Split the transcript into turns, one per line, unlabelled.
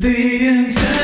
The entire